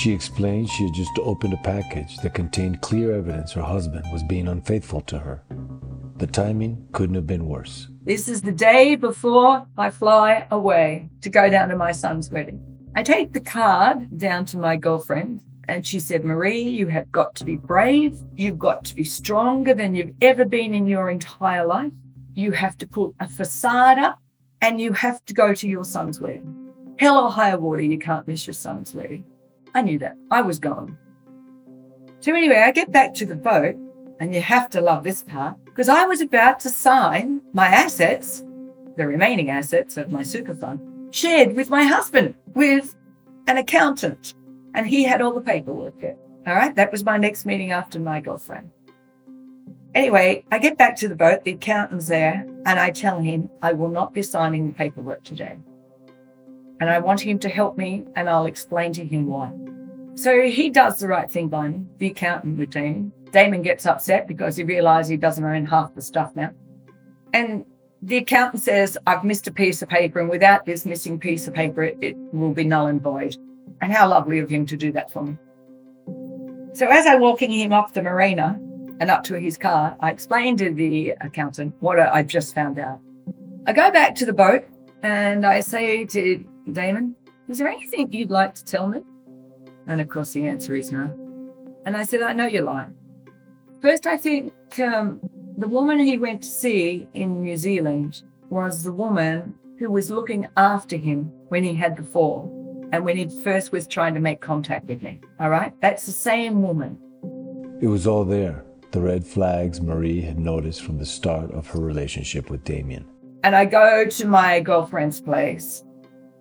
she explained she had just opened a package that contained clear evidence her husband was being unfaithful to her. The timing couldn't have been worse. This is the day before I fly away to go down to my son's wedding. I take the card down to my girlfriend, and she said, Maree, you have got to be brave. You've got to be stronger than you've ever been in your entire life. You have to put a facade up, and you have to go to your son's wedding. Hell or high water, you can't miss your son's wedding. I knew that. I was gone. So anyway, I get back to the boat, and you have to love this part because I was about to sign my assets, the remaining assets of my super fund, shared with my husband, with an accountant, and he had all the paperwork there. All right, that was my next meeting after my girlfriend. Anyway, I get back to the boat, the accountant's there, and I tell him I will not be signing the paperwork today. And I want him to help me, and I'll explain to him why. So he does the right thing by me, the accountant with Damon. Damon gets upset because he realizes he doesn't own half the stuff now. And the accountant says, I've missed a piece of paper, and without this missing piece of paper, it, it will be null and void. And how lovely of him to do that for me. So as I'm walking him off the marina and up to his car, I explain to the accountant what I've just found out. I go back to the boat and I say to Damon, is there anything you'd like to tell me? And of course, the answer is no. And I said, I know you're lying. First, I think um, the woman he went to see in New Zealand was the woman who was looking after him when he had the fall and when he first was trying to make contact with me. All right? That's the same woman. It was all there, the red flags Maree had noticed from the start of her relationship with Damien. And I go to my girlfriend's place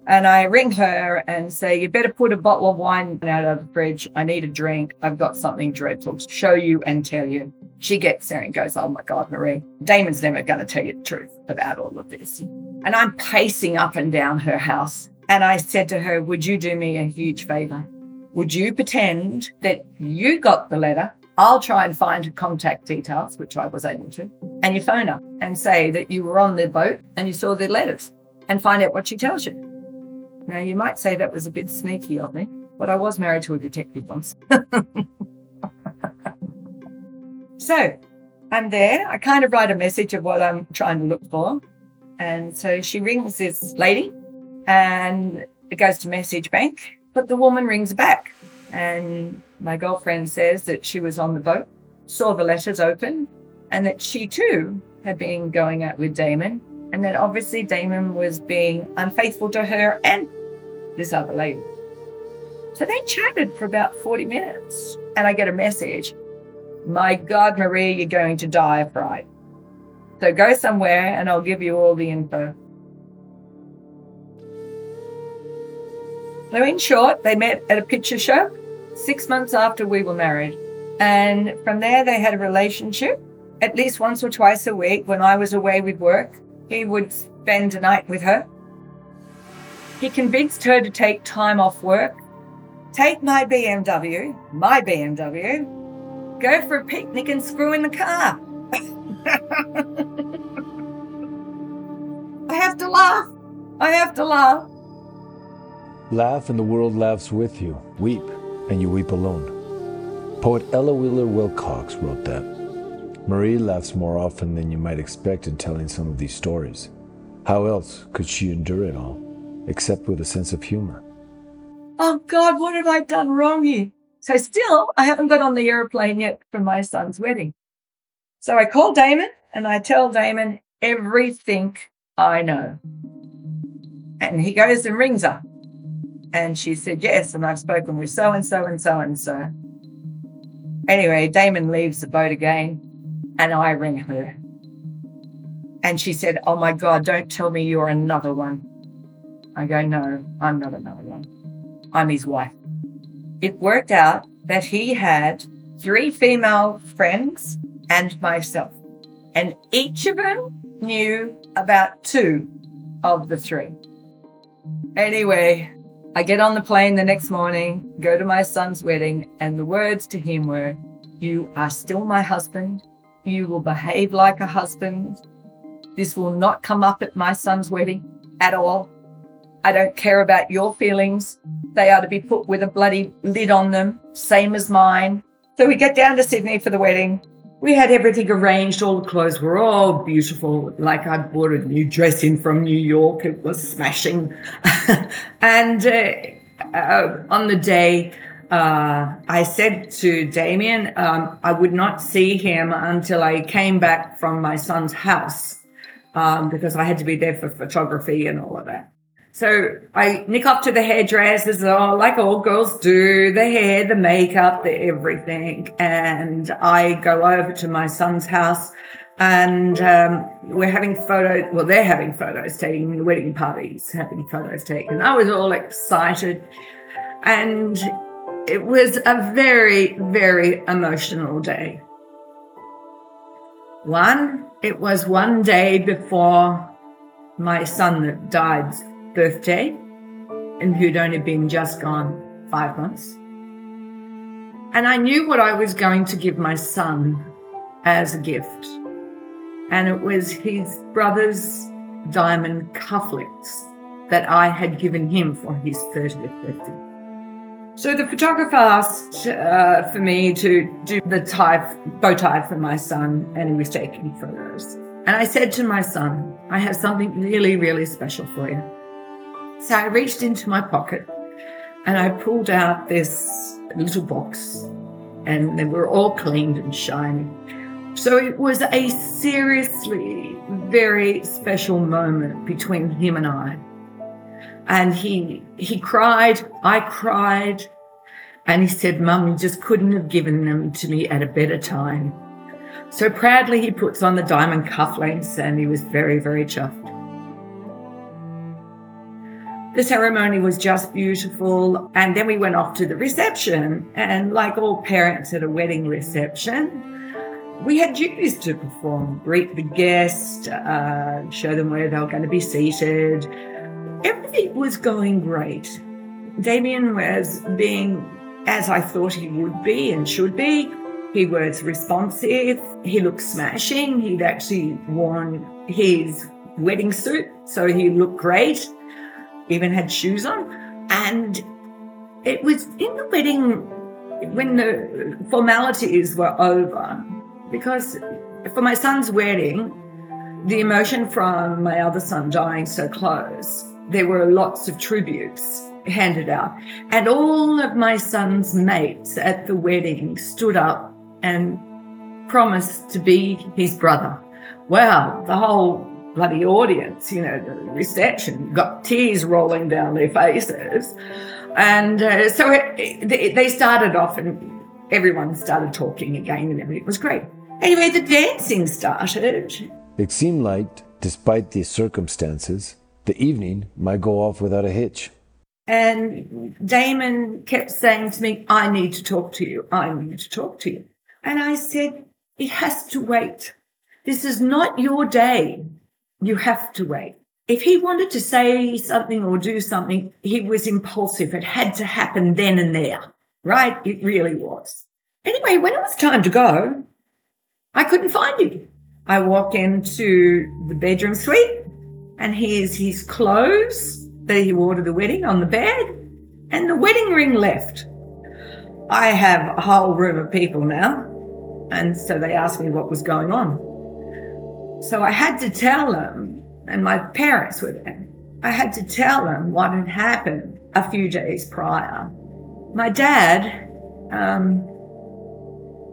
and I ring her and say, You better put a bottle of wine out of the fridge. I need a drink. I've got something dreadful to show you and tell you. She gets there and goes, Oh my God, Maree, Damon's never going to tell you the truth about all of this. And I'm pacing up and down her house. And I said to her, Would you do me a huge favor? Would you pretend that you got the letter? I'll try and find her contact details, which I was able to, and you phone her and say that you were on the boat and you saw the letters and find out what she tells you. Now, you might say that was a bit sneaky of me, but I was married to a detective once. so I'm there. I kind of write a message of what I'm trying to look for. And so she rings this lady and it goes to message bank, but the woman rings back. And my girlfriend says that she was on the boat, saw the letters open, and that she too had been going out with Damon, and that obviously Damon was being unfaithful to her and this other lady. So they chatted for about 40 minutes, and I get a message My God, Maree, you're going to die of fright. So go somewhere and I'll give you all the info. So, in short, they met at a picture show six months after we were married. And from there, they had a relationship at least once or twice a week when I was away with work. He would spend a night with her. He convinced her to take time off work, take my BMW, my BMW, go for a picnic and screw in the car. I have to laugh. I have to laugh. Laugh and the world laughs with you. Weep and you weep alone. Poet Ella Wheeler Wilcox wrote that. Maree laughs more often than you might expect in telling some of these stories. How else could she endure it all, except with a sense of humor? Oh God, what have I done wrong here? So still, I haven't got on the airplane yet for my son's wedding. So I call Damon and I tell Damon everything I know. And he goes and rings her. And she said, Yes, and I've spoken with so and so and so and so. Anyway, Damon leaves the boat again, and I ring her. And she said, Oh my God, don't tell me you're another one. I go, No, I'm not another one. I'm his wife. It worked out that he had three female friends and myself, and each of them knew about two of the three. Anyway, I get on the plane the next morning, go to my son's wedding, and the words to him were, You are still my husband. You will behave like a husband. This will not come up at my son's wedding at all. I don't care about your feelings. They are to be put with a bloody lid on them, same as mine. So we get down to Sydney for the wedding. We had everything arranged. All the clothes were all beautiful. Like I bought a new dress in from New York. It was smashing. and uh, uh, on the day, uh, I said to Damien, um, I would not see him until I came back from my son's house um, because I had to be there for photography and all of that. So I nick off to the hairdressers, oh, like all girls do, the hair, the makeup, the everything. And I go over to my son's house and um, we're having photos. Well, they're having photos taken, the wedding parties having photos taken. I was all excited. And it was a very, very emotional day. One, it was one day before my son that died birthday and who'd only been just gone five months. And I knew what I was going to give my son as a gift. And it was his brother's diamond cufflinks that I had given him for his 30th birthday. So the photographer asked uh, for me to do the tie, bow tie for my son, and he was taking photos. And I said to my son, I have something really, really special for you. So I reached into my pocket and I pulled out this little box, and they were all cleaned and shiny. So it was a seriously very special moment between him and I. And he he cried, I cried, and he said, Mum, you just couldn't have given them to me at a better time. So proudly he puts on the diamond cufflinks and he was very, very chuffed. The ceremony was just beautiful. And then we went off to the reception. And like all parents at a wedding reception, we had duties to perform greet the guest, uh, show them where they were going to be seated. Everything was going great. Damien was being as I thought he would be and should be. He was responsive. He looked smashing. He'd actually worn his wedding suit, so he looked great even had shoes on. And it was in the wedding when the formalities were over, because for my son's wedding, the emotion from my other son dying so close, there were lots of tributes handed out. And all of my son's mates at the wedding stood up and promised to be his brother. Well, the whole bloody audience, you know, the reception got tears rolling down their faces. And uh, so it, they started off and everyone started talking again and everything was great. Anyway, the dancing started. It seemed like, despite the circumstances, the evening might go off without a hitch. And Damon kept saying to me, I need to talk to you. I need to talk to you. And I said, it has to wait. This is not your day you have to wait. If he wanted to say something or do something, he was impulsive. It had to happen then and there, right? It really was. Anyway, when it was time to go, I couldn't find him. I walk into the bedroom suite and here's his clothes that he wore to the wedding on the bed and the wedding ring left. I have a whole room of people now And so they asked me what was going on. So I had to tell them, and my parents were there. I had to tell them what had happened a few days prior. My dad, um,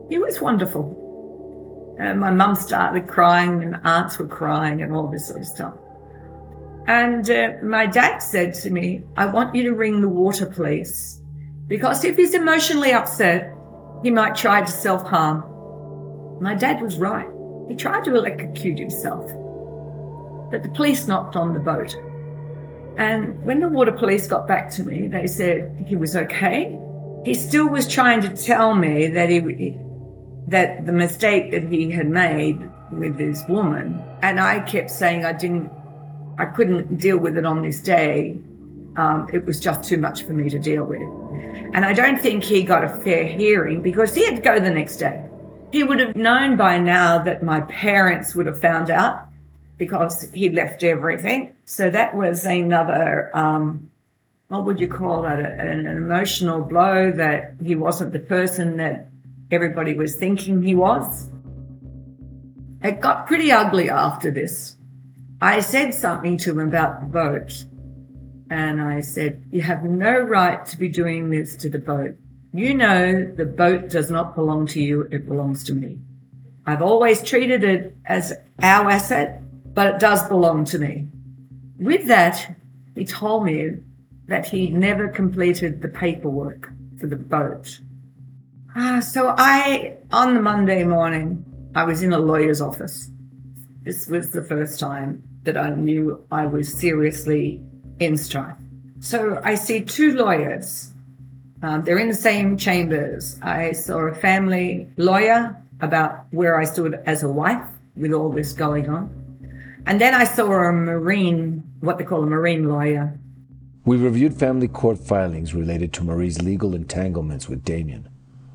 he was wonderful. And my mum started crying, and aunts were crying, and all this sort of stuff. And uh, my dad said to me, I want you to ring the water police because if he's emotionally upset, he might try to self harm. My dad was right. He tried to electrocute himself. But the police knocked on the boat. And when the water police got back to me, they said he was okay. He still was trying to tell me that he that the mistake that he had made with this woman, and I kept saying I didn't, I couldn't deal with it on this day. Um, it was just too much for me to deal with. And I don't think he got a fair hearing because he had to go the next day. He would have known by now that my parents would have found out because he left everything. So that was another, um, what would you call that? An emotional blow that he wasn't the person that everybody was thinking he was. It got pretty ugly after this. I said something to him about the boat. And I said, You have no right to be doing this to the boat. You know, the boat does not belong to you, it belongs to me. I've always treated it as our asset, but it does belong to me. With that, he told me that he never completed the paperwork for the boat. Ah, so I, on the Monday morning, I was in a lawyer's office. This was the first time that I knew I was seriously in strife. So I see two lawyers. Um, they're in the same chambers. I saw a family lawyer about where I stood as a wife with all this going on. And then I saw a Marine, what they call a Marine lawyer. We reviewed family court filings related to Maree's legal entanglements with Damien,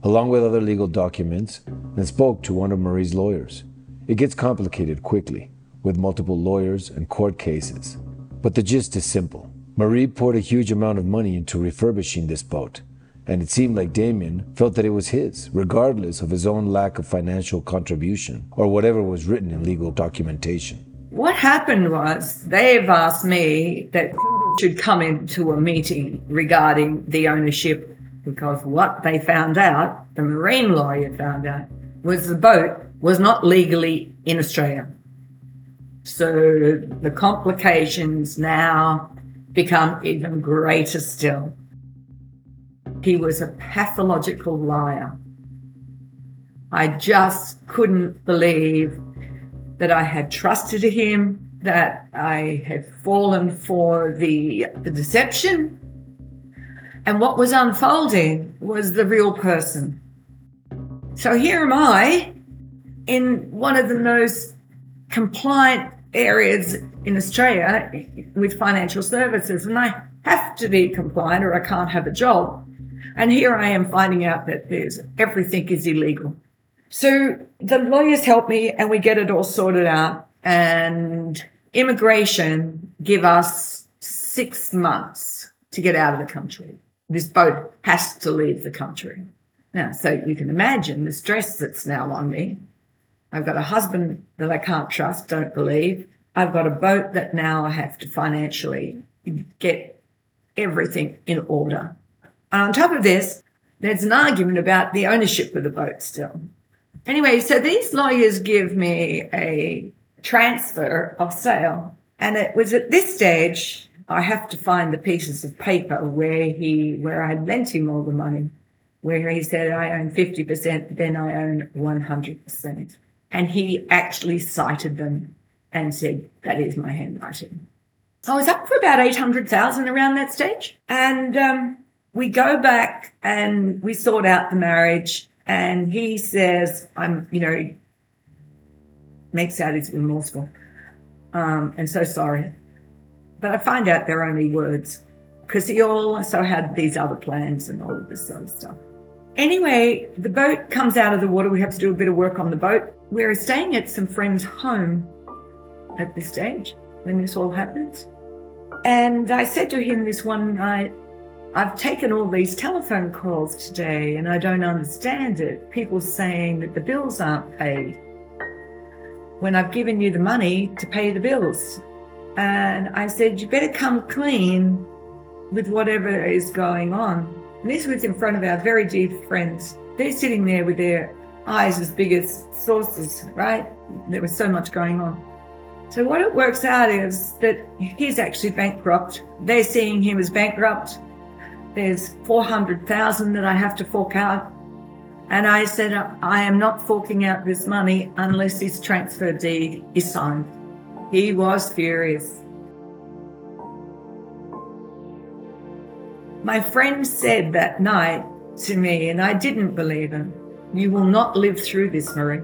along with other legal documents, and spoke to one of Maree's lawyers. It gets complicated quickly, with multiple lawyers and court cases. But the gist is simple. Maree poured a huge amount of money into refurbishing this boat, and it seemed like Damien felt that it was his, regardless of his own lack of financial contribution or whatever was written in legal documentation. What happened was they've asked me that should come into a meeting regarding the ownership because what they found out, the marine lawyer found out, was the boat was not legally in Australia. So the complications now become even greater still. He was a pathological liar. I just couldn't believe that I had trusted him, that I had fallen for the, the deception. And what was unfolding was the real person. So here am I in one of the most compliant areas in Australia with financial services, and I have to be compliant or I can't have a job. And here I am finding out that there's everything is illegal. So the lawyers help me and we get it all sorted out. And immigration give us six months to get out of the country. This boat has to leave the country. Now, so you can imagine the stress that's now on me. I've got a husband that I can't trust, don't believe. I've got a boat that now I have to financially get everything in order. And on top of this, there's an argument about the ownership of the boat still. Anyway, so these lawyers give me a transfer of sale. And it was at this stage, I have to find the pieces of paper where he, where I had lent him all the money, where he said, I own 50%, then I own 100%. And he actually cited them and said, that is my handwriting. I was up for about 800,000 around that stage. And um, we go back and we sort out the marriage and he says, I'm, you know, makes out he's remorseful. Um, and so sorry. But I find out they're only words because he also had these other plans and all of this sort of stuff. Anyway, the boat comes out of the water. We have to do a bit of work on the boat. We're staying at some friends' home at this stage when this all happens. And I said to him this one night, I've taken all these telephone calls today and I don't understand it. People saying that the bills aren't paid when I've given you the money to pay the bills. And I said, You better come clean with whatever is going on. And this was in front of our very dear friends. They're sitting there with their eyes as big as saucers, right? There was so much going on. So what it works out is that he's actually bankrupt. They're seeing him as bankrupt. There's 400,000 that I have to fork out. And I said, I am not forking out this money unless this transfer deed is signed. He was furious. My friend said that night to me, and I didn't believe him, You will not live through this, Maree.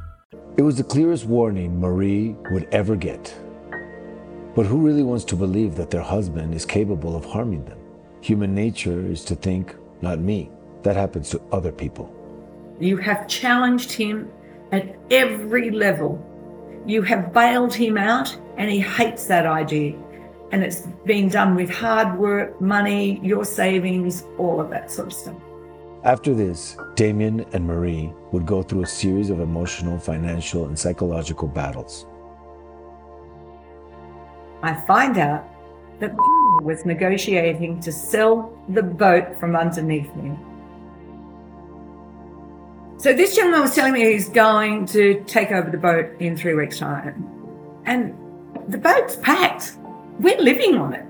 It was the clearest warning Maree would ever get. But who really wants to believe that their husband is capable of harming them? Human nature is to think, not me. That happens to other people. You have challenged him at every level. You have bailed him out, and he hates that idea and it's being done with hard work, money, your savings, all of that sort of stuff. After this, Damien and Maree would go through a series of emotional, financial, and psychological battles. I find out that he was negotiating to sell the boat from underneath me. So this gentleman was telling me he's going to take over the boat in three weeks' time. And the boat's packed. We're living on it,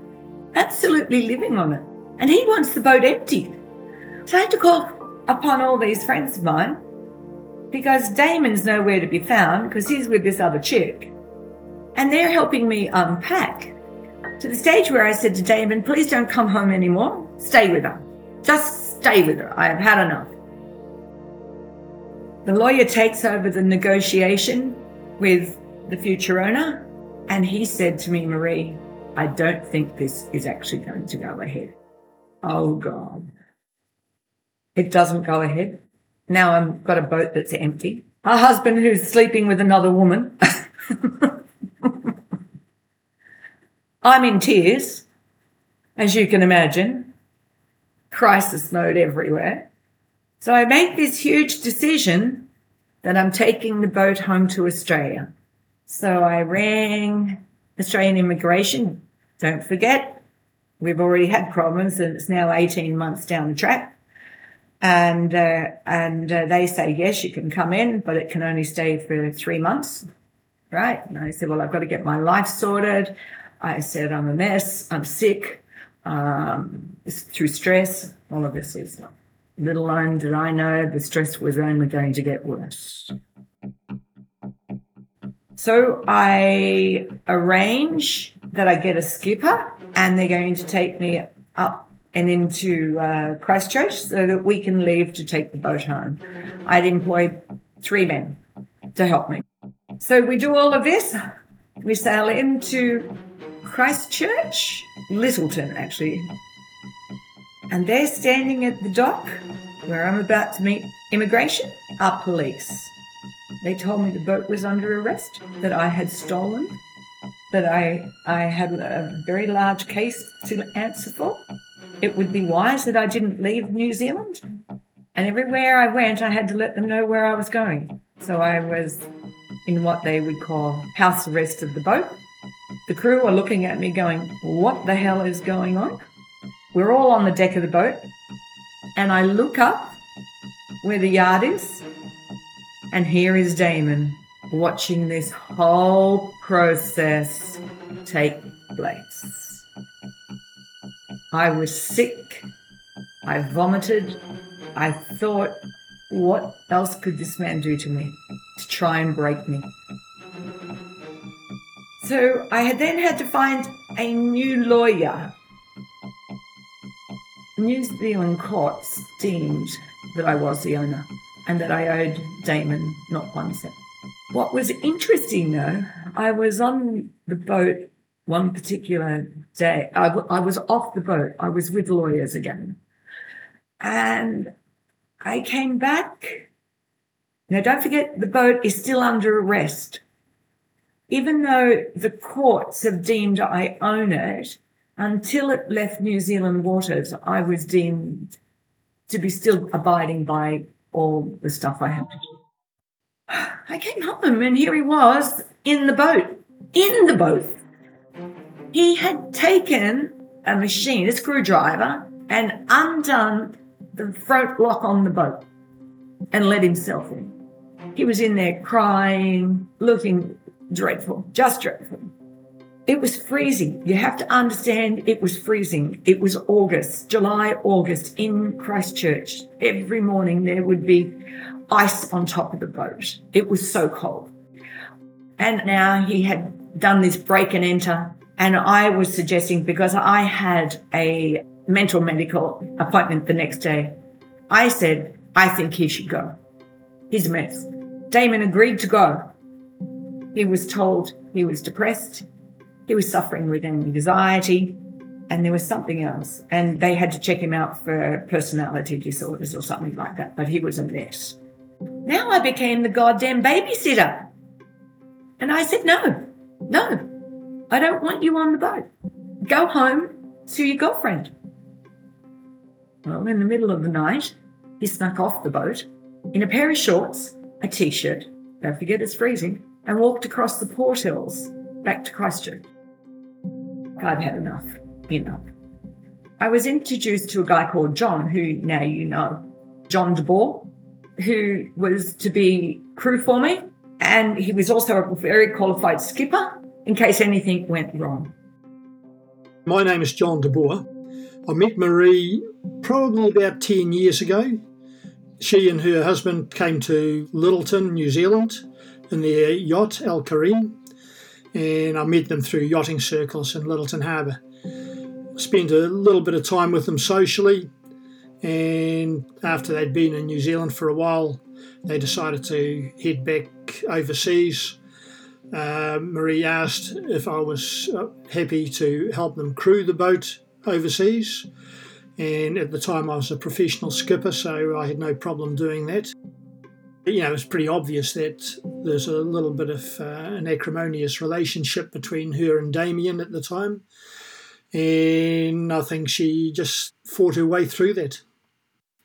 absolutely living on it. And he wants the boat empty. So I had to call upon all these friends of mine because Damon's nowhere to be found because he's with this other chick. And they're helping me unpack to the stage where I said to Damon, please don't come home anymore. Stay with her. Just stay with her. I have had enough. The lawyer takes over the negotiation with the future owner, and he said to me, Maree, I don't think this is actually going to go ahead. Oh God. It doesn't go ahead. Now I've got a boat that's empty. A husband who's sleeping with another woman. I'm in tears, as you can imagine. Crisis mode everywhere. So I make this huge decision that I'm taking the boat home to Australia. So I rang Australian immigration, don't forget, we've already had problems and it's now 18 months down the track. And, uh, and uh, they say, yes, you can come in, but it can only stay for three months. Right. And I said, well, I've got to get my life sorted. I said, I'm a mess. I'm sick. Um, through stress. All of this is little alone did I know the stress was only going to get worse. So I arrange that I get a skipper and they're going to take me up and into uh, Christchurch so that we can leave to take the boat home. I'd employed three men to help me. So we do all of this. We sail into Christchurch, Lyttelton actually. And they're standing at the dock where I'm about to meet immigration, are police. They told me the boat was under arrest, that I had stolen, that I, I had a very large case to answer for. It would be wise that I didn't leave New Zealand. And everywhere I went, I had to let them know where I was going. So I was in what they would call house arrest of the boat. The crew are looking at me going, What the hell is going on? We're all on the deck of the boat. And I look up where the yard is, and here is Damon watching this whole process take place. I was sick. I vomited. I thought, what else could this man do to me to try and break me? So I had then had to find a new lawyer. New Zealand courts deemed that I was the owner and that I owed Damon not one cent. What was interesting though, I was on the boat one particular day. I, w- I was off the boat. I was with lawyers again. And I came back. Now, don't forget, the boat is still under arrest. Even though the courts have deemed I own it, until it left New Zealand waters, I was deemed to be still abiding by all the stuff I had to do. I came home and here he was in the boat, in the boat. He had taken a machine, a screwdriver, and undone the front lock on the boat and let himself in. He was in there crying, looking dreadful, just dreadful. It was freezing. You have to understand it was freezing. It was August, July, August in Christchurch. Every morning there would be ice on top of the boat. It was so cold. And now he had done this break and enter. And I was suggesting, because I had a mental medical appointment the next day, I said, I think he should go. He's a mess. Damon agreed to go. He was told he was depressed, he was suffering with anxiety, and there was something else. And they had to check him out for personality disorders or something like that, but he was a mess. Now I became the goddamn babysitter. And I said, no, no, I don't want you on the boat. Go home to your girlfriend. Well, in the middle of the night, he snuck off the boat in a pair of shorts, a t shirt, don't forget it's freezing, and walked across the Port Hills back to Christchurch. I'd had enough, enough. I was introduced to a guy called John, who now you know, John DeBoer, who was to be crew for me. And he was also a very qualified skipper in case anything went wrong. My name is John DeBoer. I met Maree probably about 10 years ago. She and her husband came to Lyttelton, New Zealand, in their yacht, El Kareem, and I met them through yachting circles in Lyttelton Harbour. Spent a little bit of time with them socially, and after they'd been in New Zealand for a while, they decided to head back overseas. Uh, Maree asked if I was uh, happy to help them crew the boat overseas, and at the time I was a professional skipper, so I had no problem doing that. You know, it was pretty obvious that there's a little bit of uh, an acrimonious relationship between her and Damien at the time, and I think she just fought her way through that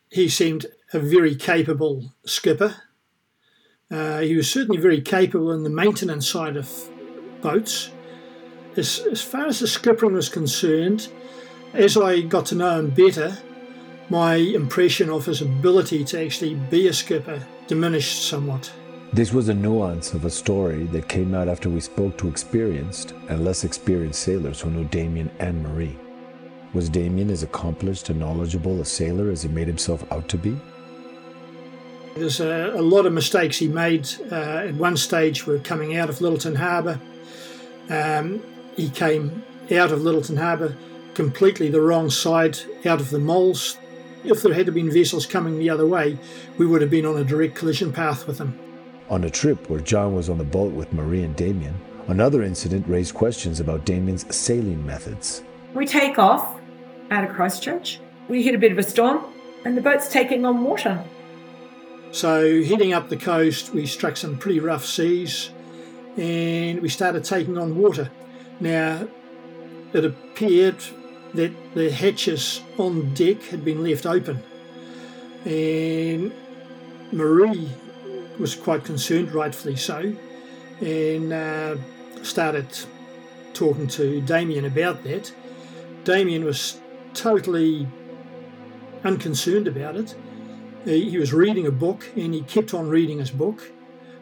he seemed a very capable skipper. Uh, he was certainly very capable in the maintenance side of boats. As, as far as the skippering was concerned, as I got to know him better, my impression of his ability to actually be a skipper diminished somewhat. This was a nuance of a story that came out after we spoke to experienced and less experienced sailors who knew Damien and Maree. Was Damien as accomplished and knowledgeable a sailor as he made himself out to be? There's a, a lot of mistakes he made. Uh, at one stage, we're coming out of Lyttelton Harbour. Um, he came out of Lyttelton Harbour completely the wrong side, out of the moles. If there had been vessels coming the other way, we would have been on a direct collision path with them. On a trip where John was on the boat with Maree and Damien, another incident raised questions about Damien's sailing methods. We take off out of Christchurch. We hit a bit of a storm, and the boat's taking on water. So, heading up the coast, we struck some pretty rough seas and we started taking on water. Now, it appeared that the hatches on deck had been left open, and Maree was quite concerned, rightfully so, and uh, started talking to Damien about that. Damien was totally unconcerned about it. He, was reading a book and he kept on reading his book.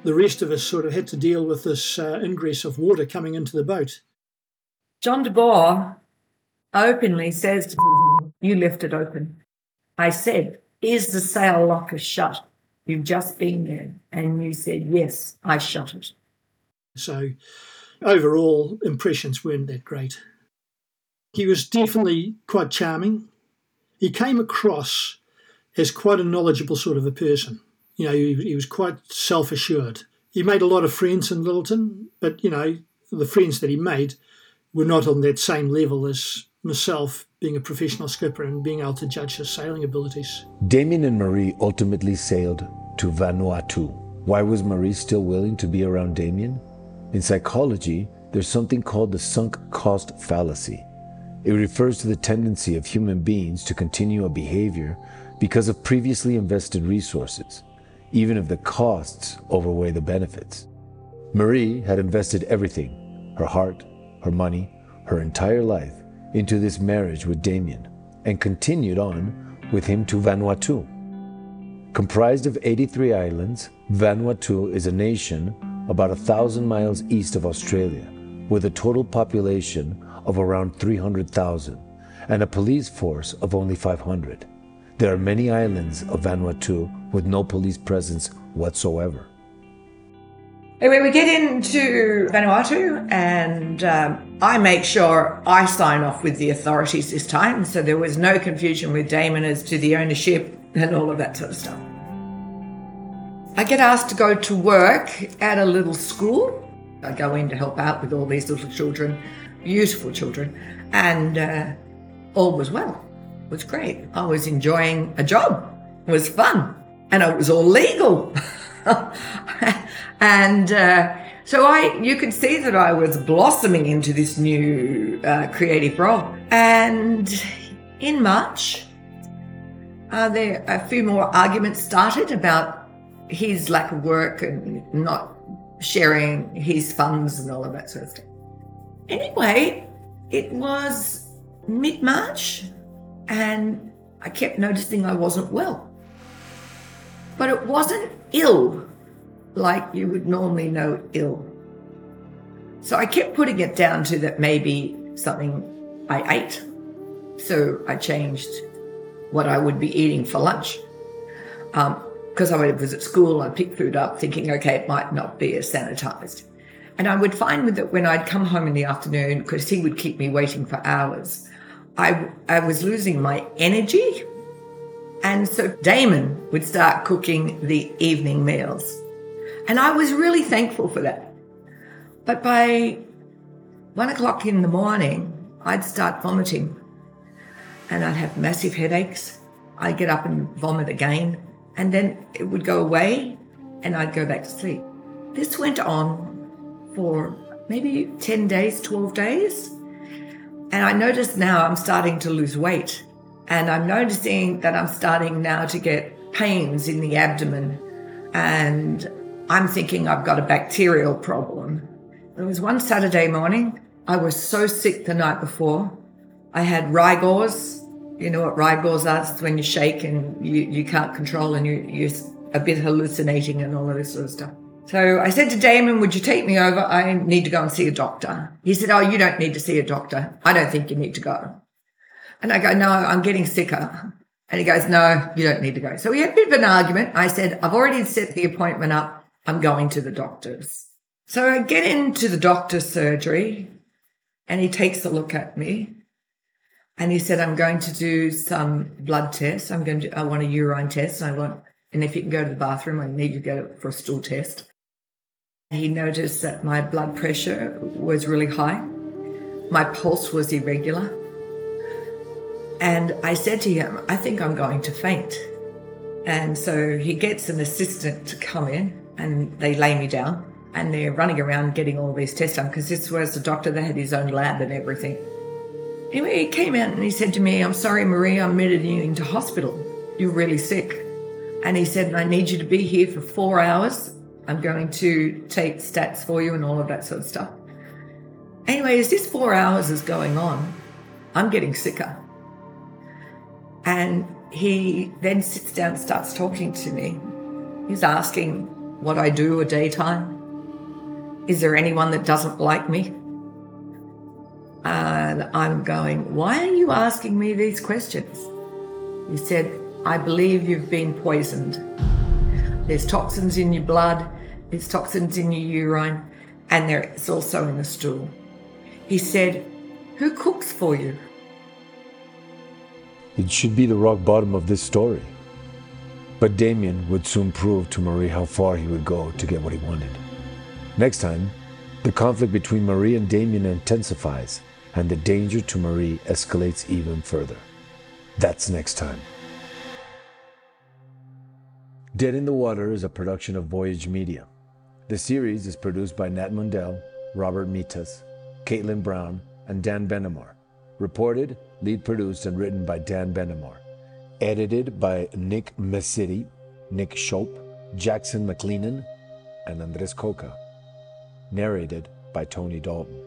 The rest of us sort of had to deal with this uh, ingress of water coming into the boat. John de Boer openly says to me, You left it open. I said, Is the sail locker shut? You've just been there. And you said, Yes, I shut it. So, overall, impressions weren't that great. He was definitely quite charming. he came across as quite a knowledgeable sort of a person. You know, he, he was quite self assured. He made a lot of friends in Lyttelton, but, you know, the friends that he made were not on that same level as myself being a professional skipper and being able to judge his sailing abilities. Damien and Maree ultimately sailed to Vanuatu. Why was Maree still willing to be around Damien? In psychology, there's something called the sunk cost fallacy. It refers to the tendency of human beings to continue a behavior because of previously invested resources, even if the costs overweigh the benefits. Maree had invested everything her heart, her money, her entire life into this marriage with Damien and continued on with him to Vanuatu. Comprised of 83 islands, Vanuatu is a nation about a thousand miles east of Australia, with a total population of around 300,000 and a police force of only 500. There are many islands of Vanuatu with no police presence whatsoever. Anyway, we get into Vanuatu, and um, I make sure I sign off with the authorities this time, so there was no confusion with Damon as to the ownership and all of that sort of stuff. I get asked to go to work at a little school. I go in to help out with all these little children, beautiful children, and uh, all was well. Was great. I was enjoying a job. It was fun, and it was all legal. and uh, so I, you could see that I was blossoming into this new uh, creative role. And in March, uh, there a few more arguments started about his lack of work and not sharing his funds and all of that sort of stuff. Anyway, it was mid March, and I kept noticing I wasn't well. But it wasn't ill like you would normally know ill. So I kept putting it down to that maybe something I ate. So I changed what I would be eating for lunch. Because um, I would visit school, I'd pick food up thinking, okay, it might not be as sanitized. And I would find that when I'd come home in the afternoon, because he would keep me waiting for hours, I, I was losing my energy. And so Damon would start cooking the evening meals. And I was really thankful for that. But by one o'clock in the morning, I'd start vomiting and I'd have massive headaches. I'd get up and vomit again, and then it would go away and I'd go back to sleep. This went on for maybe 10 days, 12 days. And I notice now I'm starting to lose weight. And I'm noticing that I'm starting now to get pains in the abdomen and I'm thinking I've got a bacterial problem. There was one Saturday morning, I was so sick the night before. I had rigors. You know what rigors are? It's when you shake and you, you can't control and you, you're a bit hallucinating and all of this sort of stuff. So I said to Damon, Would you take me over? I need to go and see a doctor. He said, Oh, you don't need to see a doctor. I don't think you need to go. And I go, No, I'm getting sicker. And he goes, No, you don't need to go. So we had a bit of an argument. I said, I've already set the appointment up. I'm going to the doctor's. So I get into the doctor's surgery and he takes a look at me and he said, I'm going to do some blood tests. I'm going to, I want a urine test. And I want, and if you can go to the bathroom, I need you to go for a stool test. He noticed that my blood pressure was really high. My pulse was irregular. And I said to him, I think I'm going to faint. And so he gets an assistant to come in and they lay me down and they're running around getting all these tests done because this was a doctor that had his own lab and everything. Anyway, he came out and he said to me, I'm sorry, Maree, I'm admitting you into hospital. You're really sick. And he said, I need you to be here for four hours. I'm going to take stats for you and all of that sort of stuff. Anyway, as this four hours is going on, I'm getting sicker. And he then sits down and starts talking to me. He's asking what I do a daytime? Is there anyone that doesn't like me? And I'm going, why are you asking me these questions? He said, I believe you've been poisoned. There's toxins in your blood, there's toxins in your urine, and there's also in the stool. He said, Who cooks for you? It should be the rock bottom of this story. But Damien would soon prove to Maree how far he would go to get what he wanted. Next time, the conflict between Maree and Damien intensifies, and the danger to Maree escalates even further. That's next time. Dead in the Water is a production of Voyage Media. The series is produced by Nat Mundel, Robert Mitas, Kaitlyn Brown, and Dan Benamor. Reported, lead produced, and written by Dan Benamor. Edited by Nick Messitte, Nick Shoup, Jaxson McLennan, and Andres Coca. Narrated by Tony Dalton.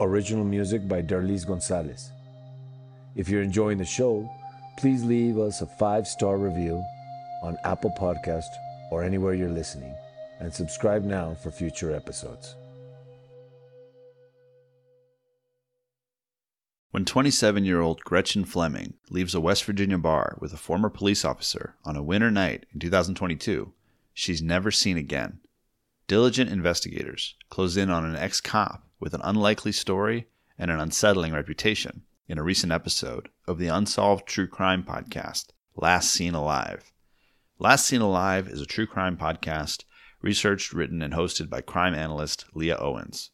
Original music by Derlis Gonzalez. If you're enjoying the show, please leave us a five star review on Apple Podcast or anywhere you're listening, and subscribe now for future episodes. When 27 year old Gretchen Fleming leaves a West Virginia bar with a former police officer on a winter night in 2022, she's never seen again. Diligent investigators close in on an ex cop with an unlikely story and an unsettling reputation in a recent episode of the Unsolved True Crime podcast, Last Seen Alive. Last Seen Alive is a true crime podcast researched, written, and hosted by crime analyst Leah Owens.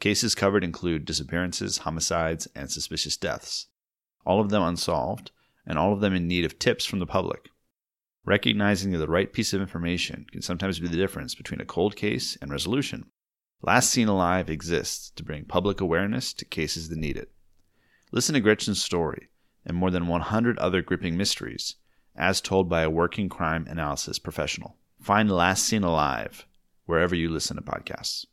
Cases covered include disappearances, homicides, and suspicious deaths, all of them unsolved, and all of them in need of tips from the public. Recognizing that the right piece of information can sometimes be the difference between a cold case and resolution. Last Seen Alive exists to bring public awareness to cases that need it. Listen to Gretchen's story and more than 100 other gripping mysteries, as told by a working crime analysis professional. Find Last Seen Alive wherever you listen to podcasts.